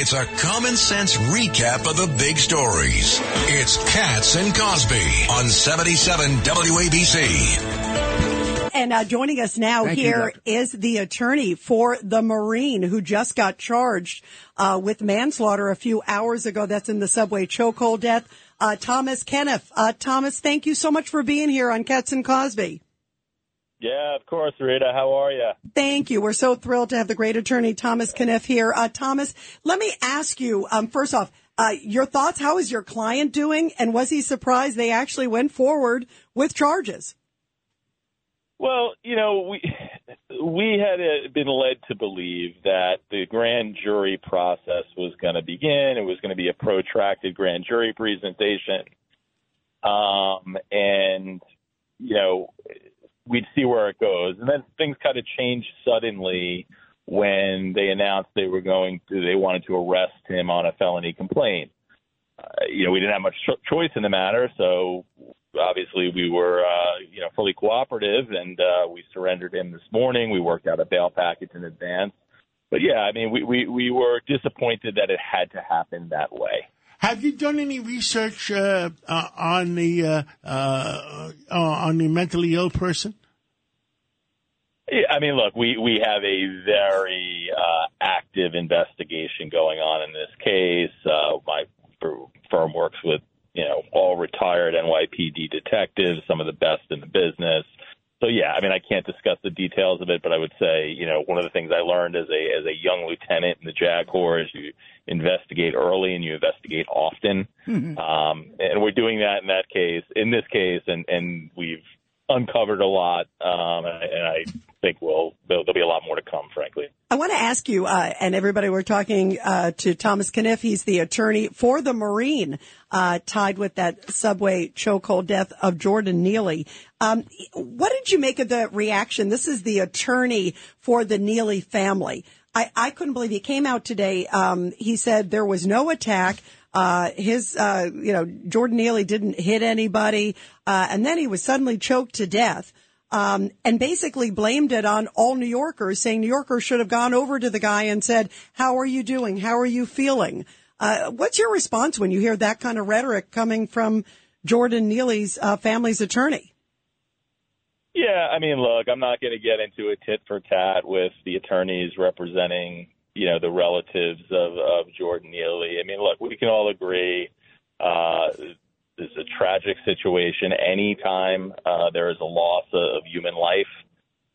It's a common sense recap of the big stories. It's Cats and Cosby on 77 WABC. And uh, joining us now Thank here Doctor. is the attorney for the Marine who just got charged uh, with manslaughter a few hours ago. That's in the subway chokehold death. Uh, Thomas Kenniff. Uh, Thomas, thank you so much for being here on Cats and Cosby. Yeah, of course, Rita. How are you? Thank you. We're so thrilled to have the great attorney Thomas Kenniff here. Uh, Thomas, let me ask you, um, first off, uh, your thoughts. How is your client doing? And was he surprised they actually went forward with charges? Well, you know, we we had uh, been led to believe that the grand jury process was going to begin. It was going to be a protracted grand jury presentation, um, and you know, we'd see where it goes. And then things kind of changed suddenly when they announced they were going to they wanted to arrest him on a felony complaint. Uh, you know, we didn't have much cho- choice in the matter, so obviously we were uh, you know fully cooperative, and uh, we surrendered him this morning. We worked out a bail package in advance. But yeah, I mean, we, we, we were disappointed that it had to happen that way. Have you done any research uh, uh, on the uh, uh, uh, on the mentally ill person? I mean, look, we we have a very uh, active investigation going on in this case. My firm works with you know all retired NYPD detectives, some of the best in the business. So yeah, I mean, I can't discuss the details of it, but I would say, you know, one of the things I learned as a as a young lieutenant in the JAG Corps is you investigate early and you investigate often, um, and we're doing that in that case, in this case, and and we've uncovered a lot, um, and, I, and I think we'll there'll, there'll be a lot more to come, frankly. I want to ask you, uh, and everybody, we're talking uh, to Thomas Kenniff. He's the attorney for the Marine, uh, tied with that subway chokehold death of Jordan Neely. Um, what did you make of the reaction? This is the attorney for the Neely family. I, I couldn't believe he came out today. Um, he said there was no attack. Uh, his, uh, you know, Jordan Neely didn't hit anybody, uh, and then he was suddenly choked to death um, and basically blamed it on all New Yorkers, saying New Yorkers should have gone over to the guy and said, "How are you doing? How are you feeling?" Uh, what's your response when you hear that kind of rhetoric coming from Jordan Neely's uh, family's attorney? Yeah, I mean, look, I'm not going to get into a tit for tat with the attorneys representing, you know, the relatives of, of Jordan Neely. I mean, look, we can all agree uh, this is a tragic situation. Anytime uh, there is a loss of human life,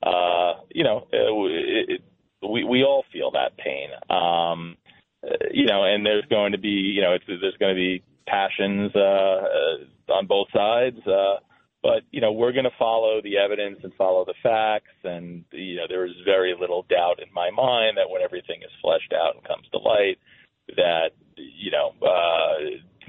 uh, you know, it, it, we we all feel that pain. Um, uh, you know, and there's going to be, you know, it's, there's going to be passions uh, uh, on both sides. Uh, but you know, we're going to follow the evidence and follow the facts. And you know, there is very little doubt in my mind that when everything is fleshed out and comes to light, that you know, uh,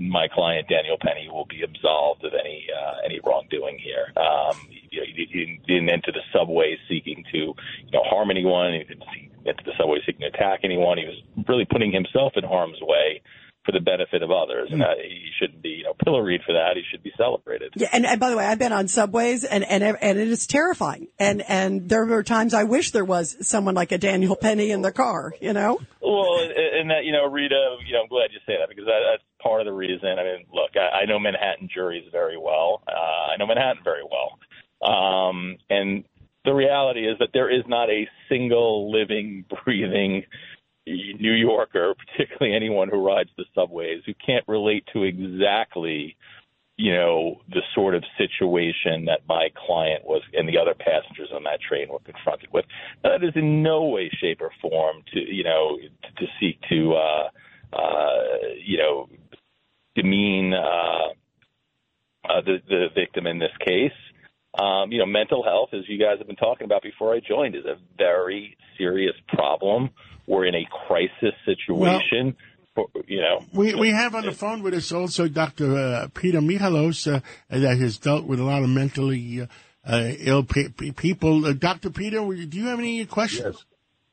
my client Daniel Penny will be absolved of any uh, any wrongdoing here. Um, you know, he, didn't enter the subway seeking to you know harm anyone. He didn't enter the subway seeking to attack anyone. He was really putting himself in harm's way for the benefit of others, and uh, he shouldn't be you know pilloried for that. He should be celebrated. Yeah, and, and by the way, I've been on subways, and and and it is terrifying. And and there were times I wish there was someone like a Daniel Penny in the car. You know. Well, and that you know, Rita, you know, I'm glad you say that because that, that's part of the reason. I mean, look, I, I know Manhattan juries very well. Uh, I know Manhattan very well, um, and the reality is that there is not a single living, breathing New Yorker, particularly anyone who rides the subways, who can't relate to exactly, you know, the sort of situation that my client was and the other passengers on that train were confronted with. That is in no way, shape, or form to, you know, to, to seek to, uh, uh, you know, demean uh, uh, the, the victim in this case. Um, you know, mental health, as you guys have been talking about before I joined, is a very serious problem. We're in a crisis situation. for, you know, We we have on the phone with us also Dr. Uh, Peter Michalos uh, that has dealt with a lot of mentally uh, uh, ill pe- pe- people. Uh, Dr. Peter, do you have any questions?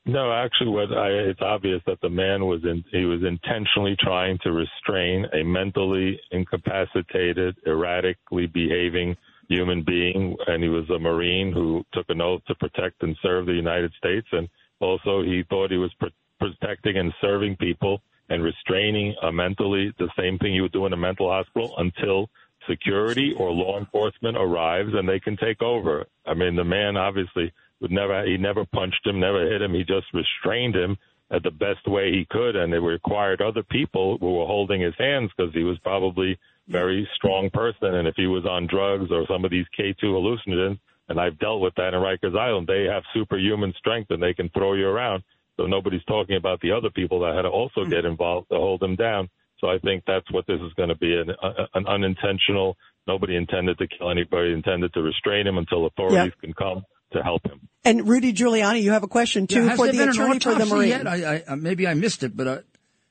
No, actually, what I, it's obvious that the man was in, he was intentionally trying to restrain a mentally incapacitated, erratically behaving human being, and he was a Marine who took an oath to protect and serve the United States, and also he thought he was pr- protecting and serving people and restraining uh, mentally the same thing you would do in a mental hospital until security or law enforcement arrives and they can take over. I mean, the man obviously would never, he never punched him, never hit him. He just restrained him at the best way he could. And they required other people who were holding his hands because he was probably very strong person. And if he was on drugs or some of these K2 hallucinogens, and I've dealt with that in Rikers Island, they have superhuman strength and they can throw you around. So nobody's talking about the other people that had to also get involved to hold them down. So I think that's what this is going to be an, an unintentional. Nobody intended to kill anybody, intended to restrain him until authorities can come to help him. And Rudy Giuliani, you have a question too yeah, for the attorney for the Marine. Yet? I, I, maybe I missed it, but uh,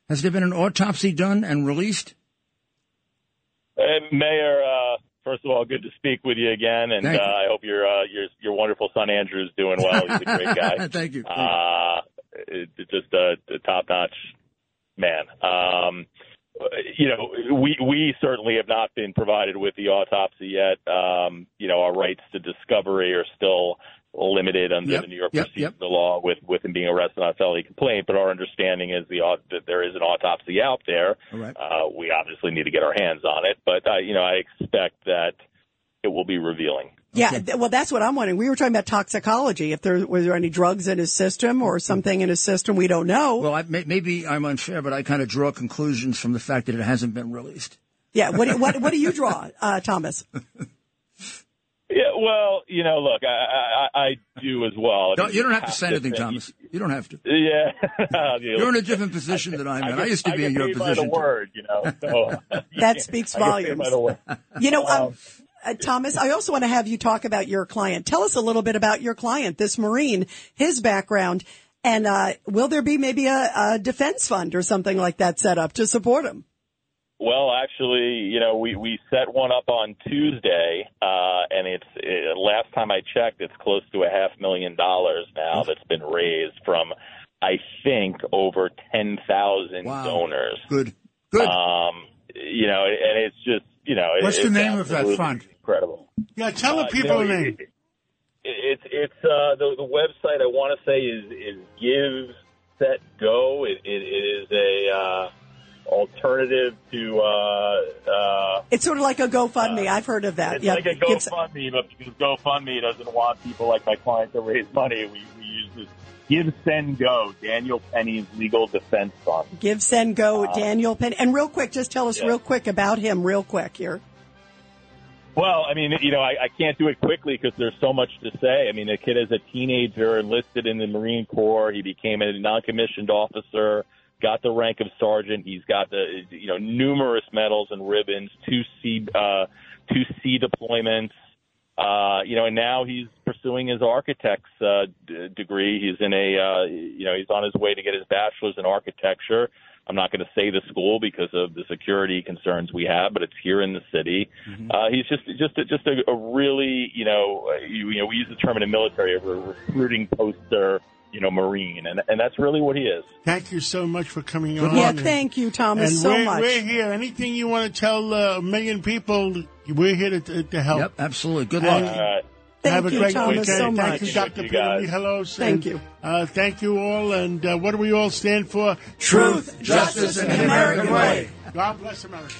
has there been an autopsy done and released? Uh, Mayor, uh, first of all, good to speak with you again, and uh, I hope your uh, your your wonderful son Andrew is doing well. He's a great guy. Thank you. Uh, just a, a top notch man. Um, you know, we we certainly have not been provided with the autopsy yet. Um, you know, our rights to discovery are still limited under yep, the New York yep, procedure yep. Law with with him being arrested on a felony complaint. But our understanding is the that there is an autopsy out there. Right. Uh, we obviously need to get our hands on it, but uh, you know, I expect that it will be revealing. Yeah, th- well, that's what I'm wondering. We were talking about toxicology. If there was there any drugs in his system or something in his system, we don't know. Well, I, may, maybe I'm unfair, but I kind of draw conclusions from the fact that it hasn't been released. Yeah. What do- what what do you draw, uh, Thomas? Yeah, well, you know, look, I I, I do as well. Don't, you don't have to say anything, Thomas. You don't have to. Yeah, You're in a different position than I'm in. I, get- used to be get in your paid position. By the word, you know. So, That speaks I get paid volumes. by the word. You know, um, uh, Thomas, I also want to have you talk about your client. Tell us a little bit about your client, this Marine, his background, and uh, will there be maybe a, a defense fund or something like that set up to support him? Well, actually, you know, we we set one up on Tuesday, uh, and it's it, last time I checked, it's close to a half million dollars now that's been raised from, I think, over ten thousand Wow. donors. Good. Good. Um, you know, and it's just you know, it- What's the it's name of that fund? Incredible. Yeah, tell the Uh, people you the name. it- it- It's it's uh, the the website I want to say is is Give Send Go. It, it, it is a uh, alternative to uh, uh, It's sort of like a GoFundMe. I've heard of that. it's yeah, like a GoFundMe, but because GoFundMe doesn't want people like my client to raise money, we, we use this Give Send Go, Daniel Penny's legal defense fund. Give, send, go, Daniel Penn. And real quick, just tell us Yeah. real quick about him, real quick here. Well, I mean, you know, I, I can't do it quickly because there's so much to say. I mean, the kid is a teenager enlisted in the Marine Corps. He became a non-commissioned officer, got the rank of sergeant. He's got the, you know, numerous medals and ribbons, two C, uh, two C deployments. Uh, you know, and now he's pursuing his architect's uh, d- degree. He's in a, uh, you know, he's on his way to get his bachelor's in architecture. I'm not going to say the school because of the security concerns we have, but it's here in the city. Uh, he's just just a, just a, a really, you know, you, you know, we use the term in the military a recruiting poster, you know, Marine, and and that's really what he is. Thank you so much for coming on. Yeah, thank you, Thomas, And so we're, much. we're here. Anything you want to tell uh, a million people, we're here to, to, to help. Yep, absolutely. Good luck. All right. Thank Have a you, great Thomas, weekend. so Thank much. you, Dr. Thank you, Peter guys. Michalos. Thank you. Uh, thank you all. And uh, what do we all stand for? Truth, justice, and the American way. God bless America.